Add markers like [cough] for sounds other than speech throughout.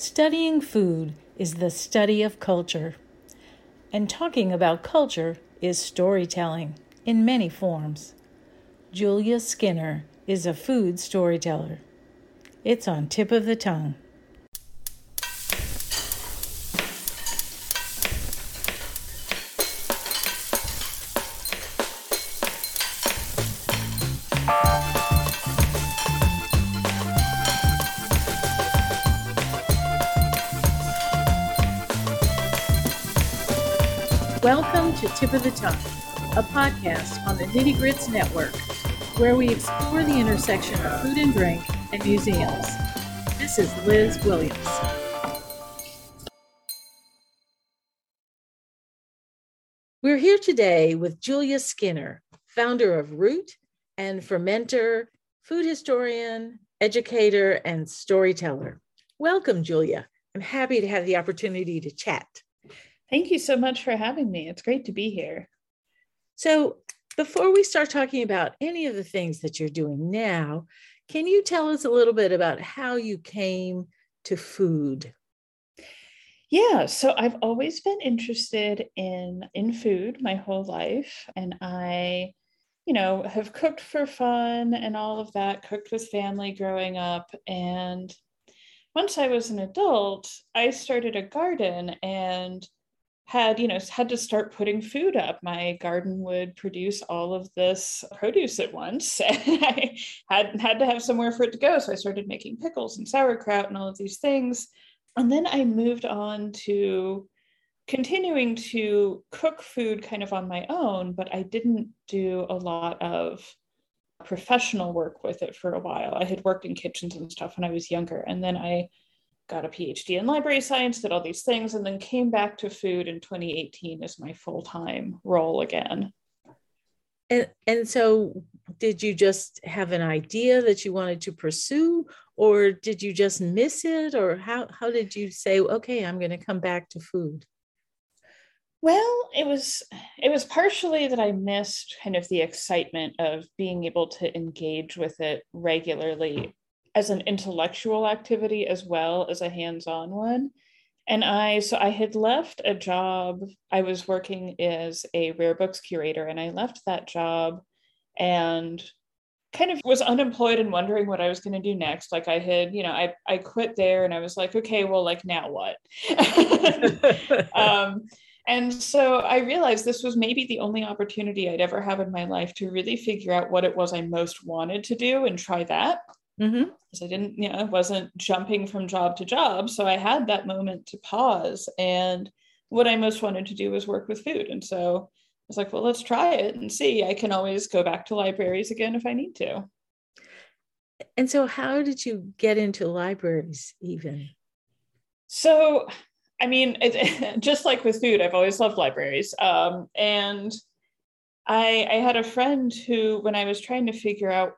Studying food is the study of culture, and talking about culture is storytelling in many forms. Julia Skinner is a food storyteller. It's on tip of the tongue. Of the Tongue, a podcast on the Nitty Grits Network, where we explore the intersection of food and drink and museums. This is Liz Williams. We're here today with Julia Skinner, founder of Root and fermenter, food historian, educator, and storyteller. Welcome, Julia. I'm happy to have the opportunity to chat. Thank you so much for having me. It's great to be here. So, before we start talking about any of the things that you're doing now, can you tell us a little bit about how you came to food? Yeah, so I've always been interested in in food my whole life and I you know, have cooked for fun and all of that, cooked with family growing up and once I was an adult, I started a garden and had you know had to start putting food up. My garden would produce all of this produce at once [laughs] and i had had to have somewhere for it to go so i started making pickles and sauerkraut and all of these things. And then i moved on to continuing to cook food kind of on my own but i didn't do a lot of professional work with it for a while. I had worked in kitchens and stuff when i was younger and then i got a PhD in library science, did all these things, and then came back to food in 2018 as my full time role again. And, and so, did you just have an idea that you wanted to pursue, or did you just miss it, or how, how did you say, okay, I'm going to come back to food? Well, it was it was partially that I missed kind of the excitement of being able to engage with it regularly as an intellectual activity as well as a hands-on one. And i so i had left a job i was working as a rare books curator and i left that job and kind of was unemployed and wondering what i was going to do next. Like i had you know i i quit there and i was like okay well like now what? [laughs] Um, and so i realized this was maybe the only opportunity i'd ever have in my life to really figure out what it was i most wanted to do and try that Mm-hmm. Because I didn't, you know, I wasn't jumping from job to job. So I had that moment to pause. And what I most wanted to do was work with food. And so I was like, well, let's try it and see. I can always go back to libraries again if I need to. And so, how did you get into libraries even? So, I mean, it, [laughs] just like with food, I've always loved libraries. Um, and I, I had a friend who, when I was trying to figure out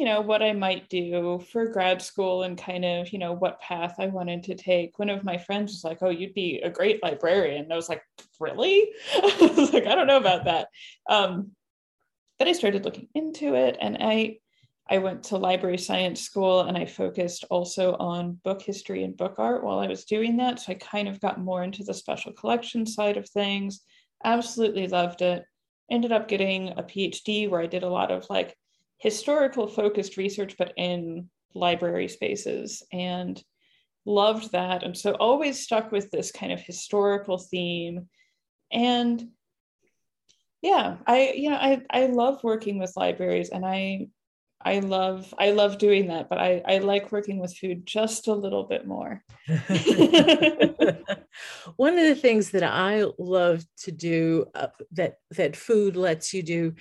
you know what i might do for grad school and kind of you know what path i wanted to take. One of my friends was like oh you'd be a great librarian. And i was like really? [laughs] I was like i don't know about that. Um, but i started looking into it and i i went to library science school and i focused also on book history and book art while i was doing that. So i kind of got more into the special collection side of things. Absolutely loved it. Ended up getting a phd where i did a lot of like historical focused research, but in library spaces and loved that. And so always stuck with this kind of historical theme. And yeah, I, you know, I, I love working with libraries and I, I love I love doing that, but I, I like working with food just a little bit more. [laughs] One of the things that I love to do uh, that that food lets you do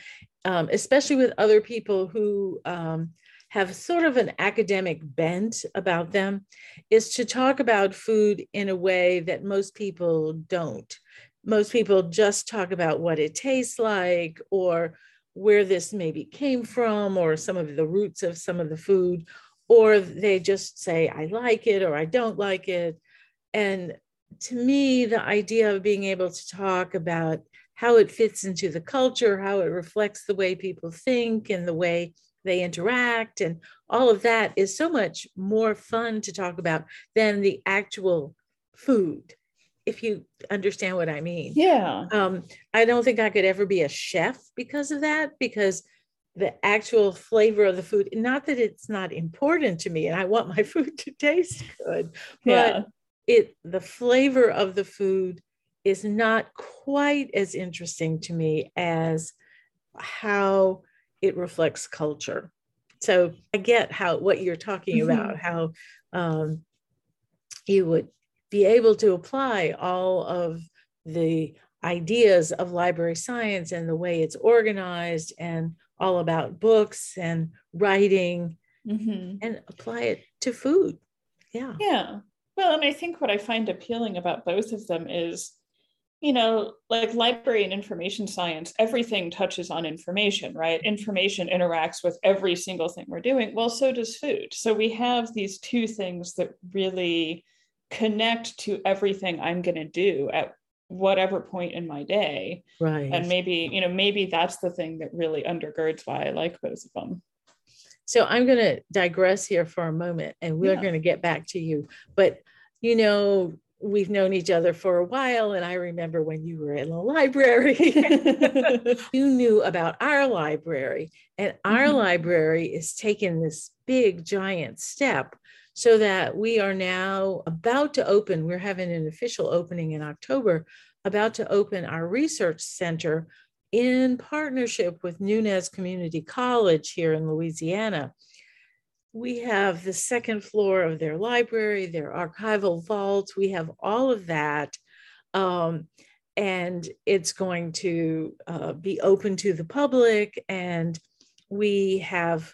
um, especially with other people who um, have sort of an academic bent about them, is to talk about food in a way that most people don't. Most people just talk about what it tastes like or where this maybe came from or some of the roots of some of the food, or they just say, I like it or I don't like it. And to me, the idea of being able to talk about how it fits into the culture, how it reflects the way people think and the way they interact and all of that is so much more fun to talk about than the actual food if you understand what i mean yeah um, i don't think i could ever be a chef because of that because the actual flavor of the food not that it's not important to me and i want my [laughs] food to taste good but yeah. it the flavor of the food is not quite as interesting to me as how it reflects culture. So I get how what you're talking mm-hmm. about, how um, you would be able to apply all of the ideas of library science and the way it's organized and all about books and writing mm-hmm. and apply it to food. Yeah. Yeah. Well, and I think what I find appealing about both of them is you know, like library and information science, everything touches on information, right? Information interacts with every single thing we're doing. Well, so does food. So we have these two things that really connect to everything I'm going to do at whatever point in my day. Right. And maybe, you know, maybe that's the thing that really undergirds why I like both of them. So I'm going to digress here for a moment and we're yeah. going to get back to you. But, you know, we've known each other for a while and i remember when you were in the library [laughs] you knew about our library and our mm-hmm. library is taking this big giant step so that we are now about to open we're having an official opening in october about to open our research center in partnership with nunez community college here in louisiana we have the second floor of their library, their archival vault. We have all of that. Um, and it's going to uh, be open to the public. And we have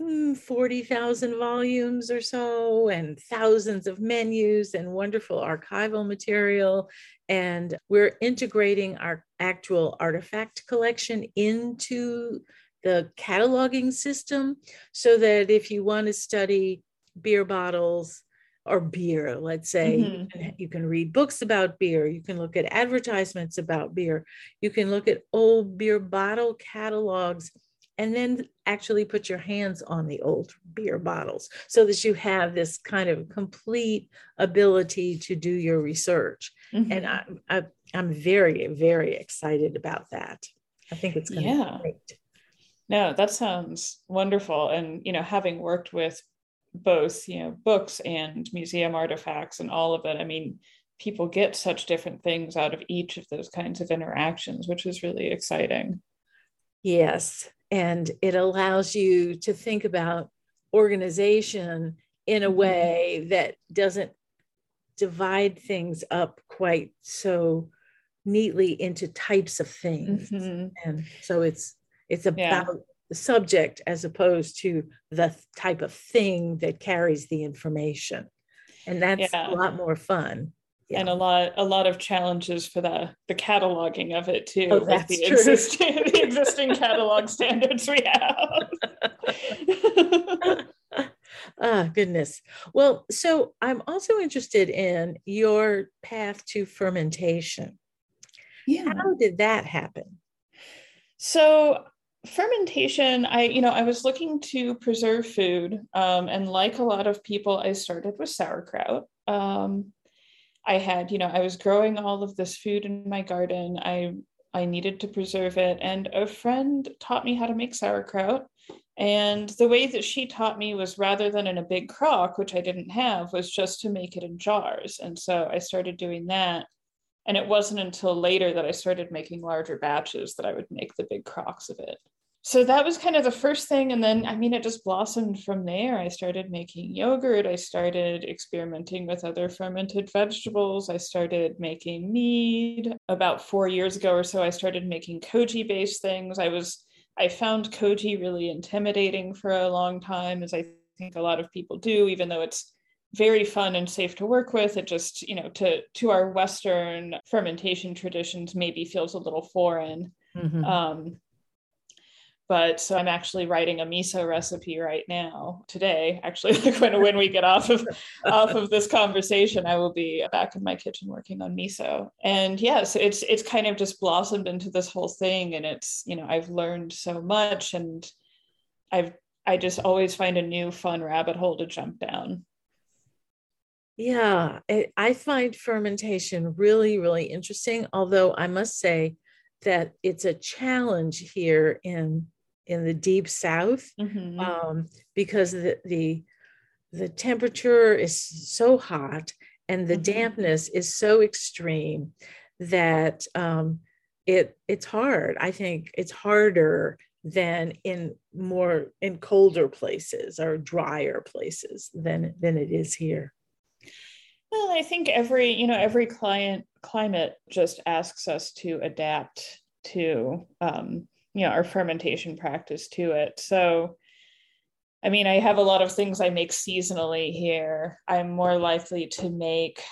hmm, 40,000 volumes or so, and thousands of menus and wonderful archival material. And we're integrating our actual artifact collection into the cataloging system so that if you want to study beer bottles or beer, let's say, mm-hmm. you, can, read books about beer, you can look at advertisements about beer, you can look at old beer bottle catalogs, and then actually put your hands on the old beer bottles so that you have this kind of complete ability to do your research. Mm-hmm. And I, I, I'm very, very excited about that. I think it's going to yeah. be great. No, that sounds wonderful. And, you know, having worked with both, you know, books and museum artifacts and all of it, I mean, people get such different things out of each of those kinds of interactions, which is really exciting. Yes. And it allows you to think about organization in a mm-hmm. way that doesn't divide things up quite so neatly into types of things. Mm-hmm. And so it's it's about yeah. the subject as opposed to the type of thing that carries the information. And that's yeah. a lot more fun. Yeah. And a lot, a lot of challenges for the the cataloging of it too, oh, with the existing [laughs] the existing catalog standards we have. [laughs] ah, goodness. Well, so I'm also interested in your path to fermentation. Yeah. How did that happen? So fermentation i you know i was looking to preserve food um, and like a lot of people i started with sauerkraut. Um, i had you know i was growing all of this food in my garden. I i needed to preserve it. And a friend taught me how to make sauerkraut. And the way that she taught me was rather than in a big crock which i didn't have was just to make it in jars. And so i started doing that and it wasn't until later that I started making larger batches that I would make the big crocks of it. So that was kind of the first thing. And then i mean it just blossomed from there. I started making yogurt. I started experimenting with other fermented vegetables. I started making mead about four years ago or so. I started making koji based things. I was i found koji really intimidating for a long time as i think a lot of people do even though it's very fun and safe to work with it just you know to to our western fermentation traditions maybe feels a little foreign mm-hmm. um, but so i'm actually writing a miso recipe right now today actually [laughs] like when, when we get off of off of this conversation i will be back in my kitchen working on miso and yes it's it's kind of just blossomed into this whole thing and it's you know i've learned so much and I've I just always find a new fun rabbit hole to jump down. Yeah, it, I find fermentation really, really interesting. Although I must say that it's a challenge here in in the deep south mm-hmm. um, because the, the the temperature is so hot and the mm-hmm. dampness is so extreme that um, it it's hard. I think it's harder than in more in colder places or drier places than than it is here. Well, I think every, you know, every client climate just asks us to adapt to um, you know, our fermentation practice to it. So I mean, I have a lot of things I make seasonally here. I'm more likely to make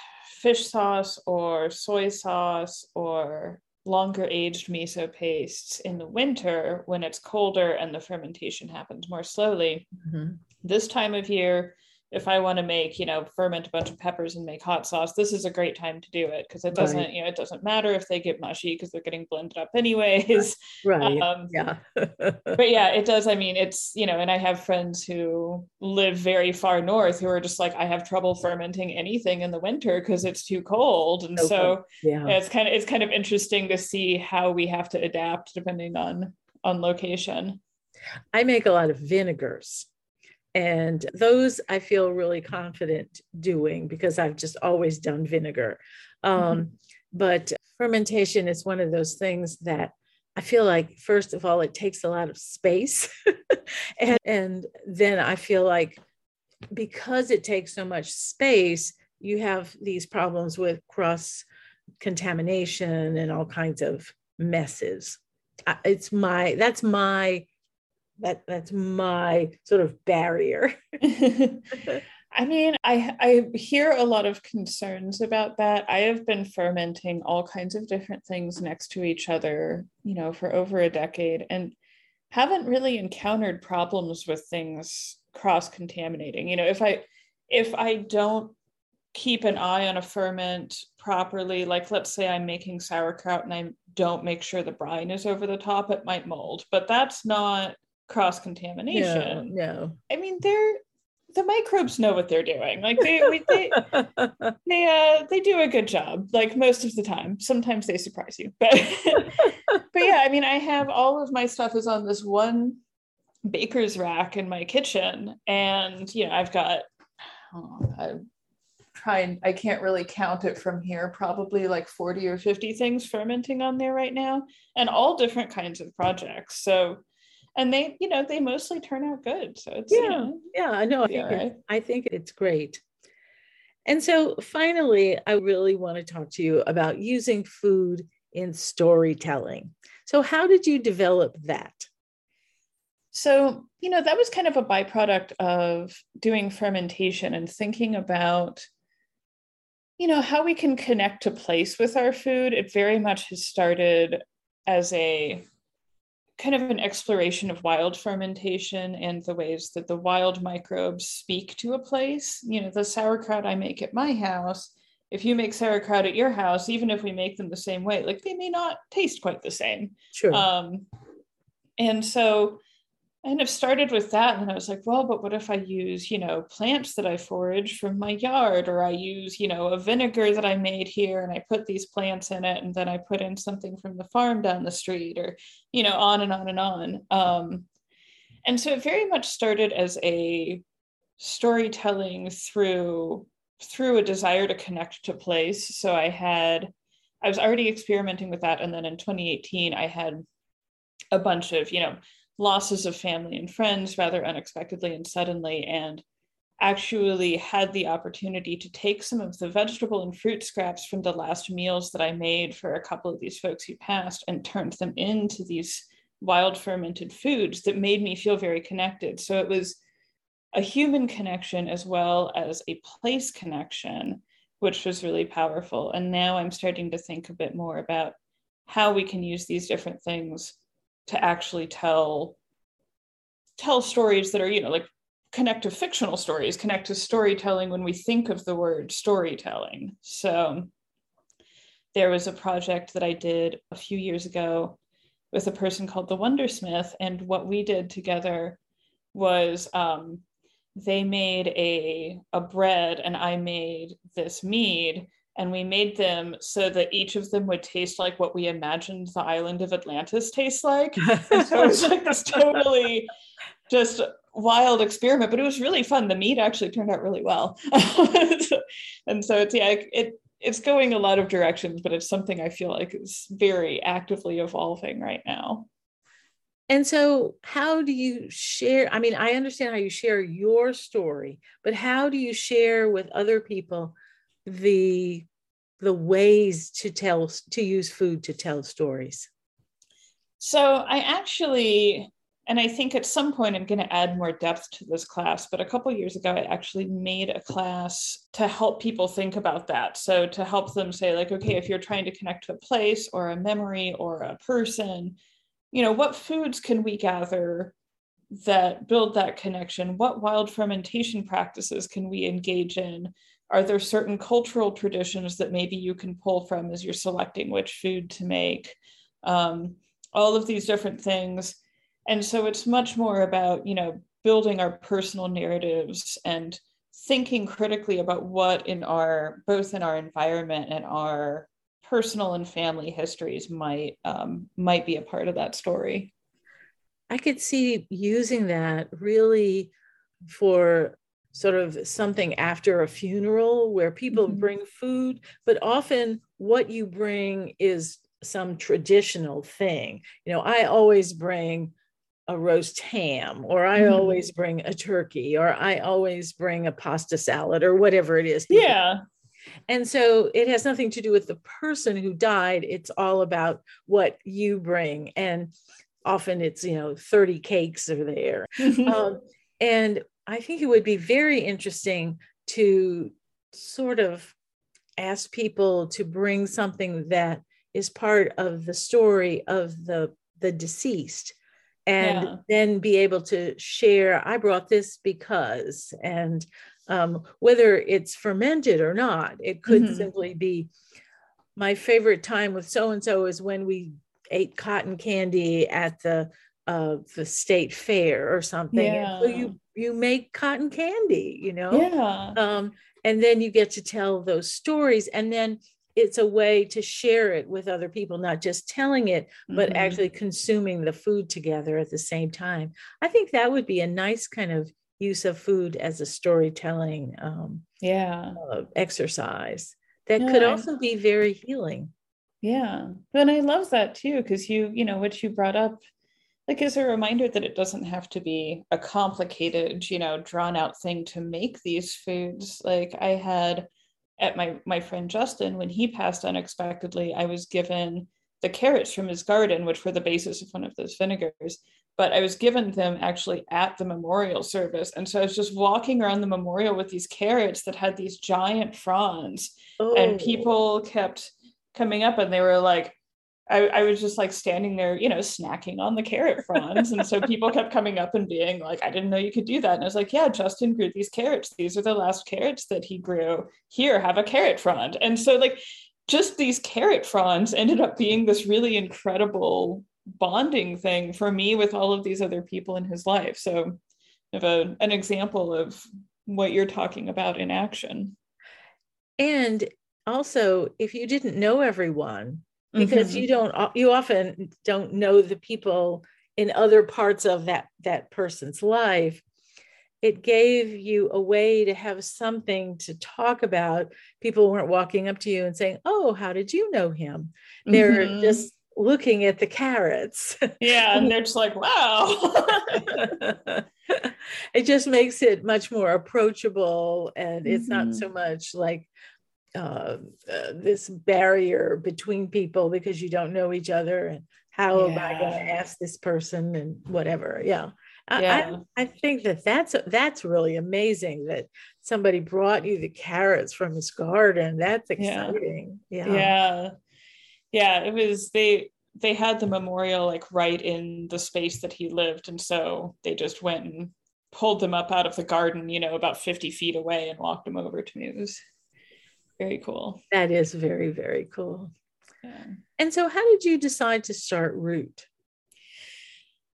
fish sauce or soy sauce or longer aged miso pastes in the winter when it's colder and the fermentation happens more slowly. Mm-hmm. This time of year, if I want to make, you know, ferment a bunch of peppers and make hot sauce, this is a great time to do it because it doesn't, right. you know, it doesn't matter if they get mushy because they're getting blended up anyways. [laughs] Right. Um, yeah. [laughs] but yeah, it does. I mean, it's, you know, and I have friends who live very far north who are just like, I have trouble fermenting anything in the winter because it's too cold. And okay. so yeah. it's kind of, it's kind of interesting to see how we have to adapt depending on, on location. I make a lot of vinegars and those I feel really confident doing because I've just always done vinegar. Mm-hmm. Um, mm-hmm. But fermentation is one of those things that I feel like, first of all, it takes a lot of space. [laughs] and, and then I feel like because it takes so much space, you have these problems with cross contamination and all kinds of messes. It's my, that's my that that's my sort of barrier [laughs] [laughs] I mean, I I hear a lot of concerns about that. I have been fermenting all kinds of different things next to each other, you know, for over a decade and haven't really encountered problems with things cross contaminating. You know, if I if I don't keep an eye on a ferment properly, like let's say I'm making sauerkraut and I don't make sure the brine is over the top, it might mold. But that's not cross contamination. No, no. I mean, they're the microbes know what they're doing. Like they they [laughs] they uh they do a good job. Like most of the time. Sometimes they surprise you, but [laughs] but yeah. I mean, I have all of my stuff is on this one baker's rack in my kitchen, and you know, I've got. Oh, I try and I can't really count it from here. Probably like forty or fifty things fermenting on there right now, and all different kinds of projects. So and they you know they mostly turn out good. So it's yeah you know, yeah i know I think, right. I think it's great. And so finally i really want to talk to you about using food in storytelling. So how did you develop that? So you know that was kind of a byproduct of doing fermentation and thinking about you know how we can connect to place with our food. It very much has started as a kind of an exploration of wild fermentation and the ways that the wild microbes speak to a place. You know, the sauerkraut I make at my house, if you make sauerkraut at your house, even if we make them the same way, like they may not taste quite the same. Sure. Um, and so kind of started with that and i was like well but what if i use you know plants that i forage from my yard or i use you know a vinegar that i made here and i put these plants in it and then i put in something from the farm down the street or you know on and on and on. Um, and so it very much started as a storytelling through through a desire to connect to place. So i had i was already experimenting with that and then in 2018 i had a bunch of you know losses of family and friends rather unexpectedly and suddenly, and actually had the opportunity to take some of the vegetable and fruit scraps from the last meals that I made for a couple of these folks who passed and turned them into these wild fermented foods that made me feel very connected. So it was a human connection as well as a place connection, which was really powerful. And now I'm starting to think a bit more about how we can use these different things to actually tell tell stories that are you know like connect to fictional stories connect to storytelling when we think of the word storytelling. So there was a project that i did a few years ago with a person called the wondersmith and what we did together was um, they made a a bread and I made this mead and we made them so that each of them would taste like what we imagined the island of Atlantis tastes like. and [laughs] [laughs] so it was like this totally just wild experiment, but it was really fun. The mead actually turned out really well. [laughs] and so it's yeah, it it's going a lot of directions, but it's something I feel like is very actively evolving right now. And so, how do you share? I mean, I understand how you share your story, but how do you share with other people the the ways to tell to use food to tell stories? So, I actually, and I think at some point I'm going to add more depth to this class. But a couple years ago, I actually made a class to help people think about that. So, to help them say, like, okay, if you're trying to connect to a place or a memory or a person you know, what foods can we gather that build that connection? What wild fermentation practices can we engage in? Are there certain cultural traditions that maybe you can pull from as you're selecting which food to make? Um, all of these different things. And so it's much more about, you know, building our personal narratives and thinking critically about what in our both in our environment and our personal and family histories might um, might be a part of that story. I could see using that really for sort of something after a funeral where people mm-hmm. bring food, but often what you bring is some traditional thing. You know, I always bring a roast ham, or I mm-hmm. always bring a turkey, or I always bring a pasta salad, or whatever it is. Yeah. And so it has nothing to do with the person who died. It's all about what you bring. And often it's, you know, 30 cakes are there. [laughs] um, and I think it would be very interesting to sort of ask people to bring something that is part of the story of the the deceased and yeah. then be able to share i brought this because and um, whether it's fermented or not. It could mm-hmm. simply be my favorite time with so and so is when we ate cotton candy at the uh, the state fair or something. Yeah. So you you make cotton candy, you know. Yeah. Um, and then you get to tell those stories, and then it's a way to share it with other people, not just telling it, but mm-hmm. actually consuming the food together at the same time. I think that would be a nice kind of use of food as a storytelling um, yeah uh, exercise that could also be very healing yeah and i love that too because you you know what you brought up like is a reminder that it doesn't have to be a complicated you know drawn out thing to make these foods like i had at my my friend justin when he passed unexpectedly i was given the carrots from his garden which were the basis of one of those vinegars but I was given them actually at the memorial service. And so I was just walking around the memorial with these carrots that had these giant fronds. Oh. And people kept coming up and they were like, I, I, was just like standing there, you know, snacking on the carrot fronds. and so people kept coming up and being like, I didn't know you could do that. And I was like, yeah, Justin grew these carrots. These are the last carrots that he grew. Here, have a carrot frond. And so, like, just these carrot fronds ended up being this really incredible bonding thing for me with all of these other people in his life. So, of a, an example of what you're talking about in action. And also, if you didn't know everyone, because mm-hmm. you don't, you often don't know the people in other parts of that that person's life it gave you a way to have something to talk about people weren't walking up to you and saying oh how did you know him they're mm-hmm. just looking at the carrots. [laughs] Yeah, and they're just like, wow. [laughs] it just makes it much more approachable, and it's mm-hmm. not so much like uh, uh, this barrier between people because you don't know each other and how yeah. am I going to ask this person and whatever. Yeah. Yeah. I, I think that that's that's really amazing that somebody brought you the carrots from his garden. That's exciting. Yeah. Yeah. yeah yeah it was they they had the memorial like right in the space that he lived and so they just went and pulled them up out of the garden you know about 50 feet away and walked them over to me it was very cool that is very very cool yeah. and so how did you decide to start root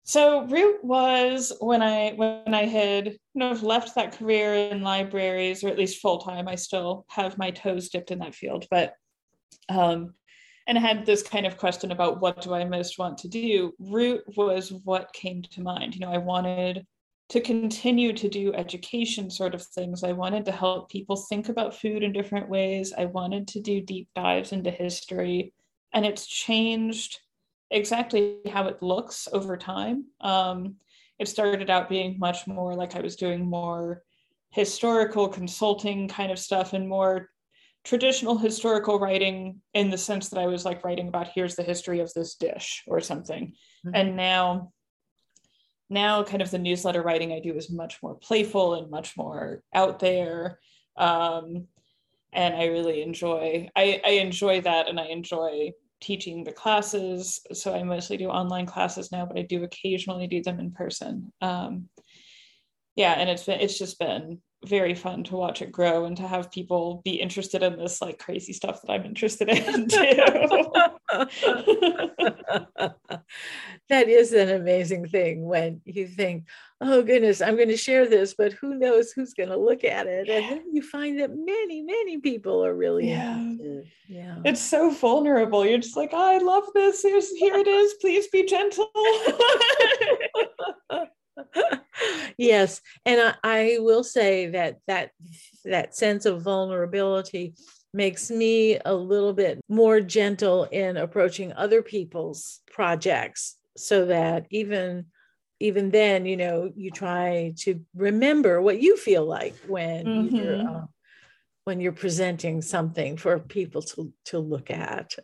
so root was when i when i had you know left that career in libraries or at least full time i still have my toes dipped in that field but um and I had this kind of question about what do I most want to do. Root was what came to mind. You know, I wanted to continue to do education sort of things. I wanted to help people think about food in different ways. I wanted to do deep dives into history, and it's changed exactly how it looks over time. Um, it started out being much more like I was doing more historical consulting kind of stuff and more traditional historical writing in the sense that I was like writing about here's the history of this dish or something. Mm-hmm. And now now kind of the newsletter writing I do is much more playful and much more out there. Um, and I really enjoy I, I enjoy that and I enjoy teaching the classes. So I mostly do online classes now, but I do occasionally do them in person. Um, yeah, and it's been it's just been very fun to watch it grow and to have people be interested in this like crazy stuff that I'm interested in [laughs] too. [laughs] that is an amazing thing when you think, oh goodness, I'm going to share this, but who knows who's going to look at it? And then you find that many, many people are really yeah. Interested. Yeah. It's so vulnerable. You're just like, I love this. Here's, here it is. Please be gentle. [laughs] [laughs] yes and I, I, will say that that that sense of vulnerability makes me a little bit more gentle in approaching other people's projects so that even even then you know you try to remember what you feel like when mm-hmm. you're uh, when you're presenting something for people to to look at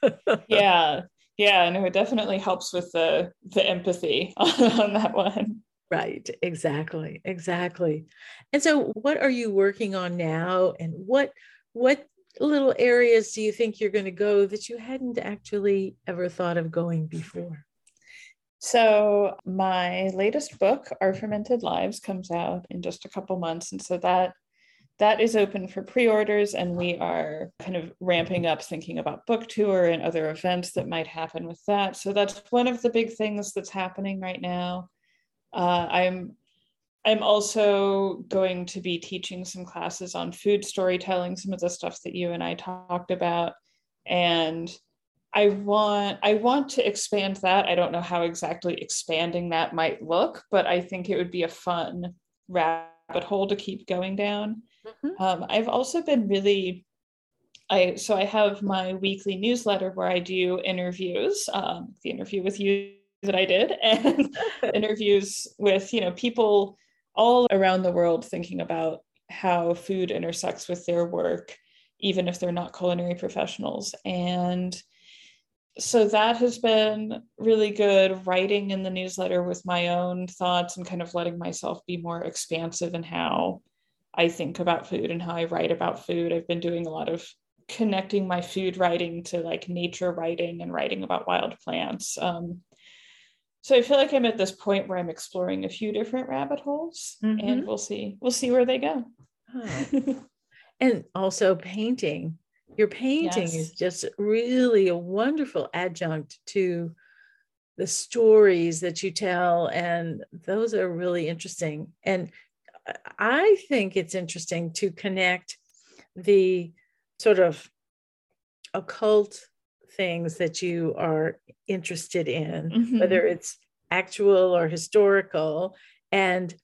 [laughs] yeah yeah no it definitely helps with the the empathy [laughs] on that one. Right exactly exactly. And so what are you working on now? And what what little areas do you think you're going to go that you hadn't actually ever thought of going before? So my latest book our fermented lives comes out in just a couple months. And so that that is open for pre-orders and we are kind of ramping up thinking about book tour and other events that might happen with that. So that's one of the big things that's happening right now. Uh, i'm i'm also going to be teaching some classes on food storytelling some of the stuff that you and i talked about. And i want i want to expand that. I don't know how exactly expanding that might look but i think it would be a fun rabbit hole to keep going down Mm-hmm. Um, I've also been really, I so I have my weekly newsletter where I do interviews, um, the interview with you that I did, [laughs] and [laughs] interviews with you know people all around the world thinking about how food intersects with their work, even if they're not culinary professionals, and so that has been really good writing in the newsletter with my own thoughts and kind of letting myself be more expansive in how I think about food and how I write about food. I've been doing a lot of connecting my food writing to like nature writing and writing about wild plants. Um, so I feel like I'm at this point where I'm exploring a few different rabbit holes, mm-hmm. and we'll see. We'll see where they go. Oh. [laughs] and also painting. Your painting yes. is just really a wonderful adjunct to the stories that you tell and those are really interesting and I think it's interesting to connect the sort of occult things that you are interested in, mm-hmm. whether it's actual or historical, and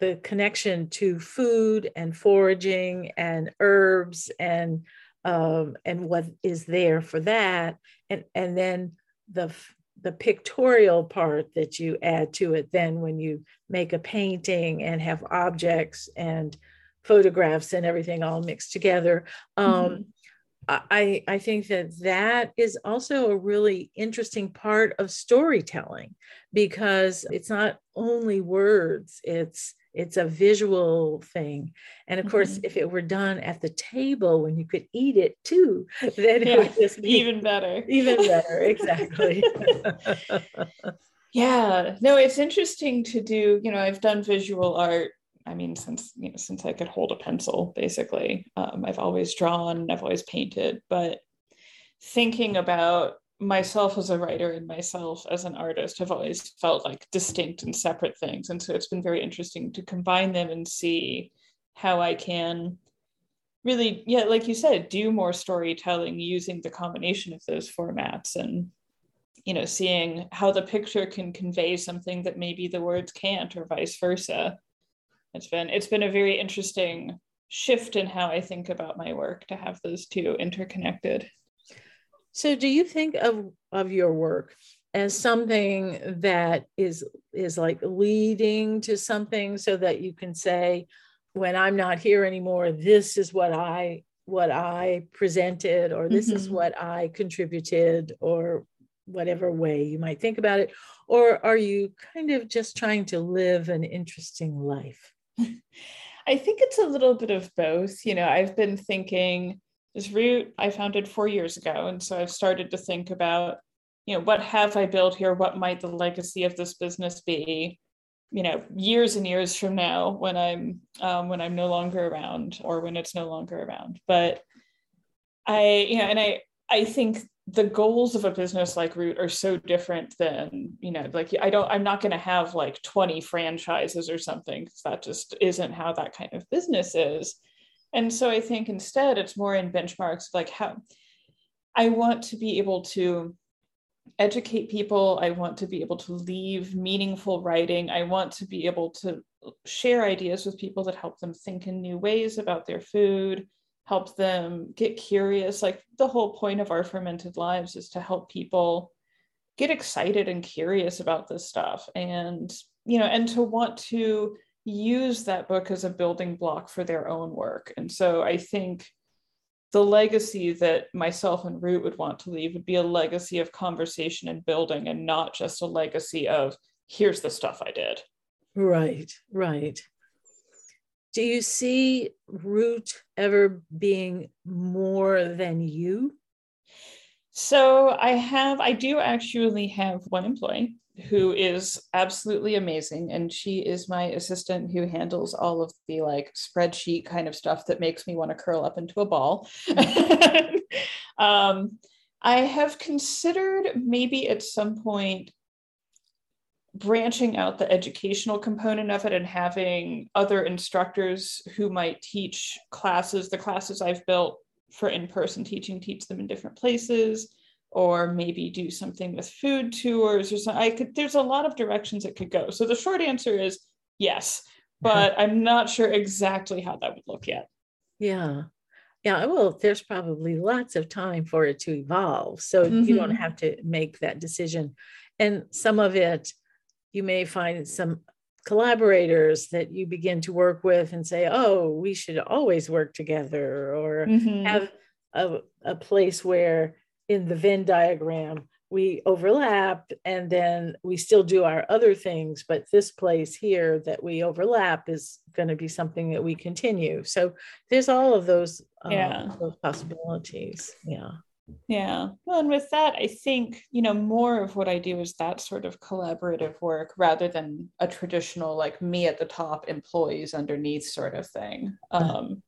the connection to food and foraging and herbs and um, and what is there for that, and and then the the pictorial part that you add to it then when you make a painting and have objects and photographs and everything all mixed together um, mm-hmm. I, I think that that is also a really interesting part of storytelling because it's not only words it's it's a visual thing. And of mm-hmm. course if it were done at the table when you could eat it too [laughs] then yeah, it would just be even better. [laughs] even better exactly. [laughs] Yeah no it's interesting to do you know i've done visual art i mean since you know since i could hold a pencil basically. Um, i've always drawn i've always painted but thinking about myself as a writer and myself as an artist have always felt like distinct and separate things. And so it's been very interesting to combine them and see how I can really, yeah, like you said, do more storytelling using the combination of those formats and you know seeing how the picture can convey something that maybe the words can't or vice versa it's been it's been a very interesting shift in how i think about my work to have those two interconnected so do you think of of your work as something that is is like leading to something so that you can say when i'm not here anymore this is what i what i presented or this mm-hmm. is what i contributed or whatever way you might think about it? Or are you kind of just trying to live an interesting life? [laughs] I think it's a little bit of both. You know i've been thinking this root i founded four years ago. And so i've started to think about you know what have i built here? What might the legacy of this business be you know years and years from now when i'm um, when i'm no longer around or when it's no longer around? But i you know and i i think the goals of a business like root are so different than you know like i don't i'm not going to have like 20 franchises or something because that just isn't how that kind of business is and so i think instead it's more in benchmarks like how i want to be able to educate people i want to be able to leave meaningful writing i want to be able to share ideas with people that help them think in new ways about their food help them get curious. Like the whole point of our fermented lives is to help people get excited and curious about this stuff and you know and to want to use that book as a building block for their own work. And so i think the legacy that myself and root would want to leave would be a legacy of conversation and building and not just a legacy of here's the stuff i did. Right right. Do you see root ever being more than you? So i have i do actually have one employee who is absolutely amazing. And she is my assistant who handles all of the like spreadsheet kind of stuff that makes me want to curl up into a ball. [laughs] Um, i have considered maybe at some point branching out the educational component of it and having other instructors who might teach classes, the classes I've built for in person teaching, teach them in different places, or maybe do something with food tours or something. I could, there's a lot of directions it could go. So the short answer is yes, but I'm not sure exactly how that would look yet. Yeah. Yeah, well, there's probably lots of time for it to evolve. So mm-hmm. you don't mm-hmm. have to make that decision. And some of it, you may find some collaborators that you begin to work with and say, oh, we should always work together, or mm-hmm. have a, a place where in the Venn diagram we overlap and then we still do our other things, but this place here that we overlap is going to be something that we continue. So there's all of those, um, yeah. those possibilities. Yeah. Yeah. Well, and with that, I think, you know, more of what I do is that sort of collaborative work rather than a traditional, like me at the top, employees underneath sort of thing. Uh-huh. Um,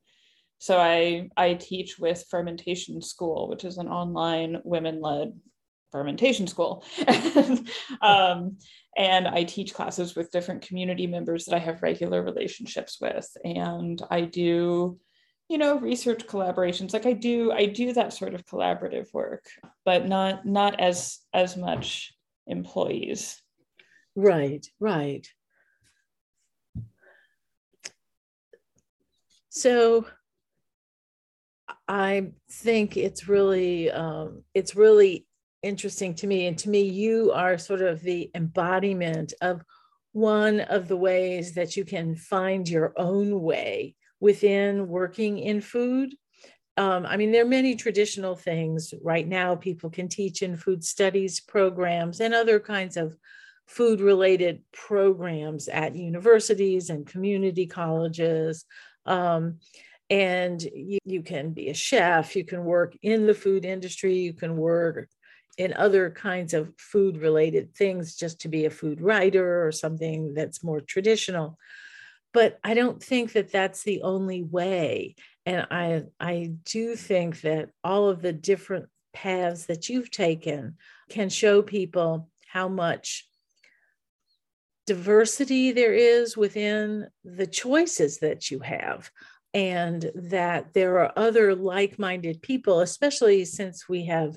so I I teach with Fermentation School, which is an online women-led fermentation school. [laughs] um, and I teach classes with different community members that I have regular relationships with. And I do you know research collaborations like i do i do that sort of collaborative work but not not as as much employees right right so i think it's really um, it's really interesting to me and to me you are sort of the embodiment of one of the ways that you can find your own way within working in food. Um, I mean, there are many traditional things right now people can teach in food studies programs and other kinds of food related programs at universities and community colleges. Um, and you, you, can be a chef, you can work in the food industry, you can work in other kinds of food related things just to be a food writer or something that's more traditional but I don't think that that's the only way. And I, I do think that all of the different paths that you've taken can show people how much diversity there is within the choices that you have and that there are other like-minded people especially since we have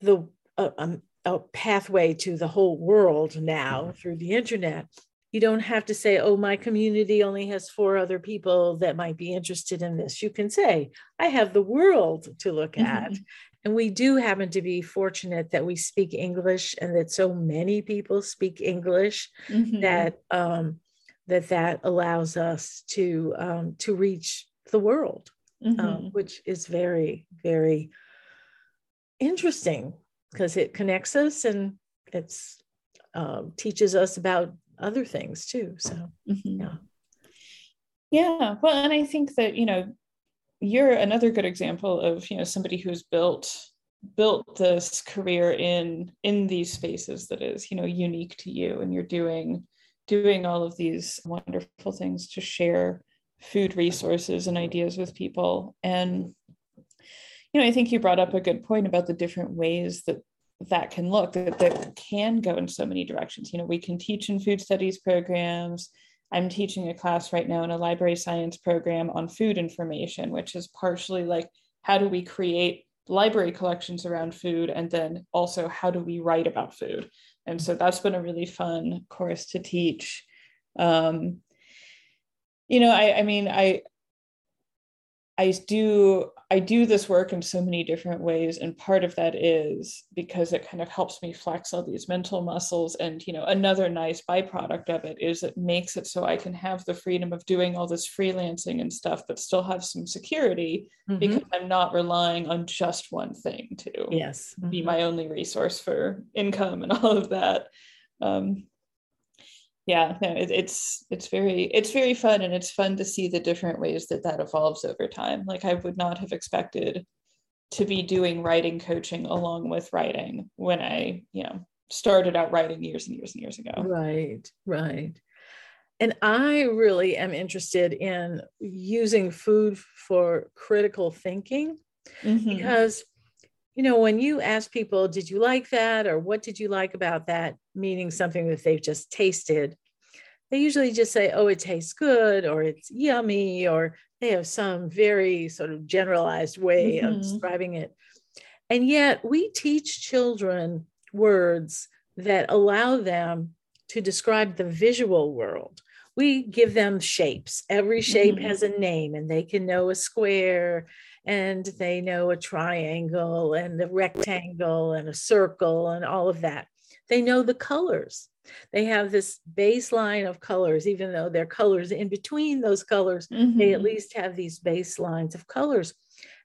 the uh, um, a pathway to the whole world now through the internet you don't have to say oh my community only has four other people that might be interested in this you can say i have the world to look mm-hmm. at and we do happen to be fortunate that we speak english and that so many people speak english mm-hmm. that um, that that allows us to um, to reach the world um, mm-hmm. um, which is very very interesting because it connects us and it's um, teaches us about other things too so mm-hmm. yeah yeah well and i think that you know you're another good example of you know somebody who's built built this career in in these spaces that is you know unique to you and you're doing doing all of these wonderful things to share food resources and ideas with people. And you know i think you brought up a good point about the different ways that that can look that, that can go in so many directions. You know we can teach in food studies programs. I'm teaching a class right now in a library science program on food information, which is partially like how do we create library collections around food? And then also how do we write about food and so that's been a really fun course to teach. Um, you know I, I mean i i do I do this work in so many different ways. And part of that is because it kind of helps me flex all these mental muscles. And, you know, another nice byproduct of it is it makes it so I can have the freedom of doing all this freelancing and stuff, but still have some security mm-hmm. because I'm not relying on just one thing to yes. Mm-hmm. be my only resource for income and all of that. Um, yeah no it, it's it's very it's very fun and it's fun to see the different ways that that evolves over time like i would not have expected to be doing writing coaching along with writing when i you know started out writing years and years and years ago right right and i really am interested in using food for critical thinking mm-hmm. because you know, when you ask people, did you like that? Or what did you like about that? Meaning something that they've just tasted, they usually just say, oh, it tastes good or it's yummy, or they have some very sort of generalized way mm-hmm. of describing it. And yet we teach children words that allow them to describe the visual world. We give them shapes. Every shape mm-hmm. has a name, and they can know a square and they know a triangle and a rectangle and a circle and all of that. They know the colors. They have this baseline of colors, even though there are colors in between those colors, mm-hmm. they at mm-hmm. least have these baselines of colors.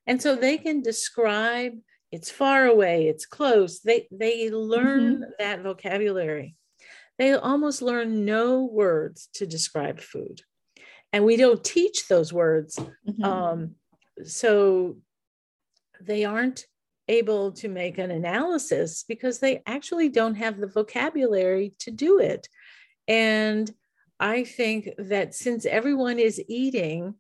And so they can describe it's far away, it's close. They they learn mm-hmm. that vocabulary. They almost learn no words to describe food. And we don't teach those words. Mm-hmm. Um, so they aren't able to make an analysis because they actually don't have the vocabulary to do it. And I think that since everyone is eating,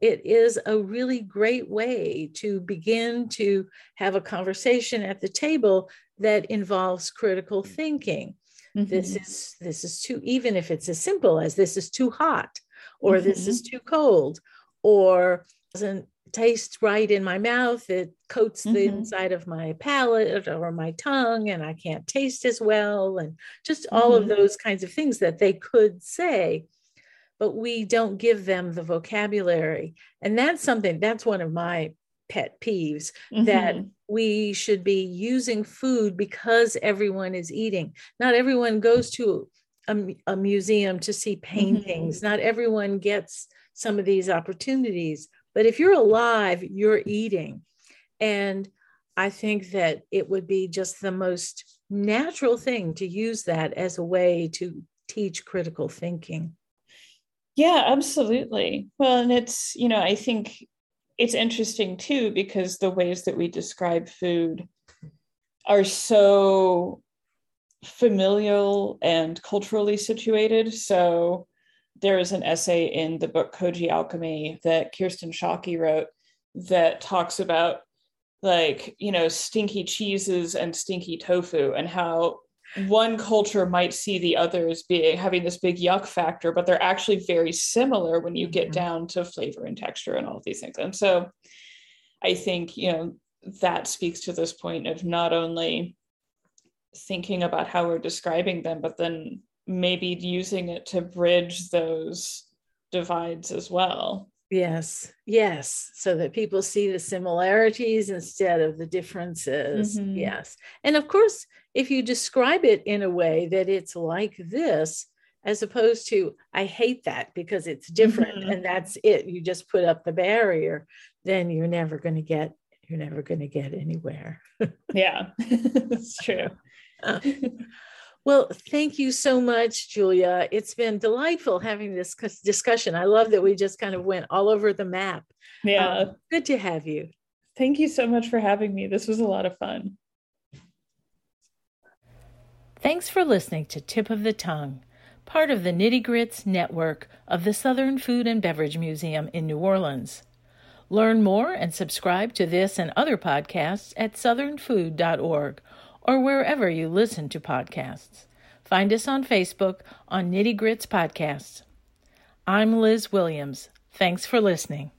it is a really great way to begin to have a conversation at the table that involves critical thinking. Mm-hmm. This is this is too even if it's as simple as this is too hot or mm-hmm. this is too cold or doesn't taste right in my mouth. It coats the mm-hmm. inside of my palate or my tongue, and I can't taste as well. And just all mm-hmm. of those kinds of things that they could say, but we don't give them the vocabulary. And that's something, that's one of my pet peeves mm-hmm. that we should be using food because everyone is eating. Not everyone goes to a, a museum to see mm-hmm. paintings, not everyone gets some of these opportunities but if you're alive, you're eating. And I think that it would be just the most natural thing to use that as a way to teach critical thinking. Yeah, absolutely. Well, and it's, you know, I think it's interesting too because the ways that we describe food are so familial and culturally situated. So, there is an essay in the book Koji Alchemy that Kirsten Shockey wrote that talks about like you know stinky cheeses and stinky tofu and how one culture might see the others being having this big yuck factor but they're actually very similar when you get mm-hmm. down to flavor and texture and all of these things and so i think you know that speaks to this point of not only thinking about how we're describing them but then maybe using it to bridge those divides as well Yes, yes, so that people see the similarities instead of the differences. Mm-hmm. Yes. And of course, if you describe it in a way that it's like this, as opposed to, I hate that because it's different mm-hmm. and that's it, you just put up the barrier, then you're never going to get, you're never going to get anywhere. yeah, [laughs] it's true. [laughs] Well, thank you so much, Julia. It's been delightful having this discussion. I love that we just kind of went all over the map. Yeah. Um, good to have you. Thank you so much for having me. This was a lot of fun. Thanks for listening to Tip of the Tongue, part of the Nitty Grits network of the Southern Food and Beverage Museum in New Orleans. Learn more and subscribe to this and other podcasts at southernfood.org or wherever you listen to podcasts. Find us on Facebook on Nitty Grits Podcasts. I'm Liz Williams. Thanks for listening.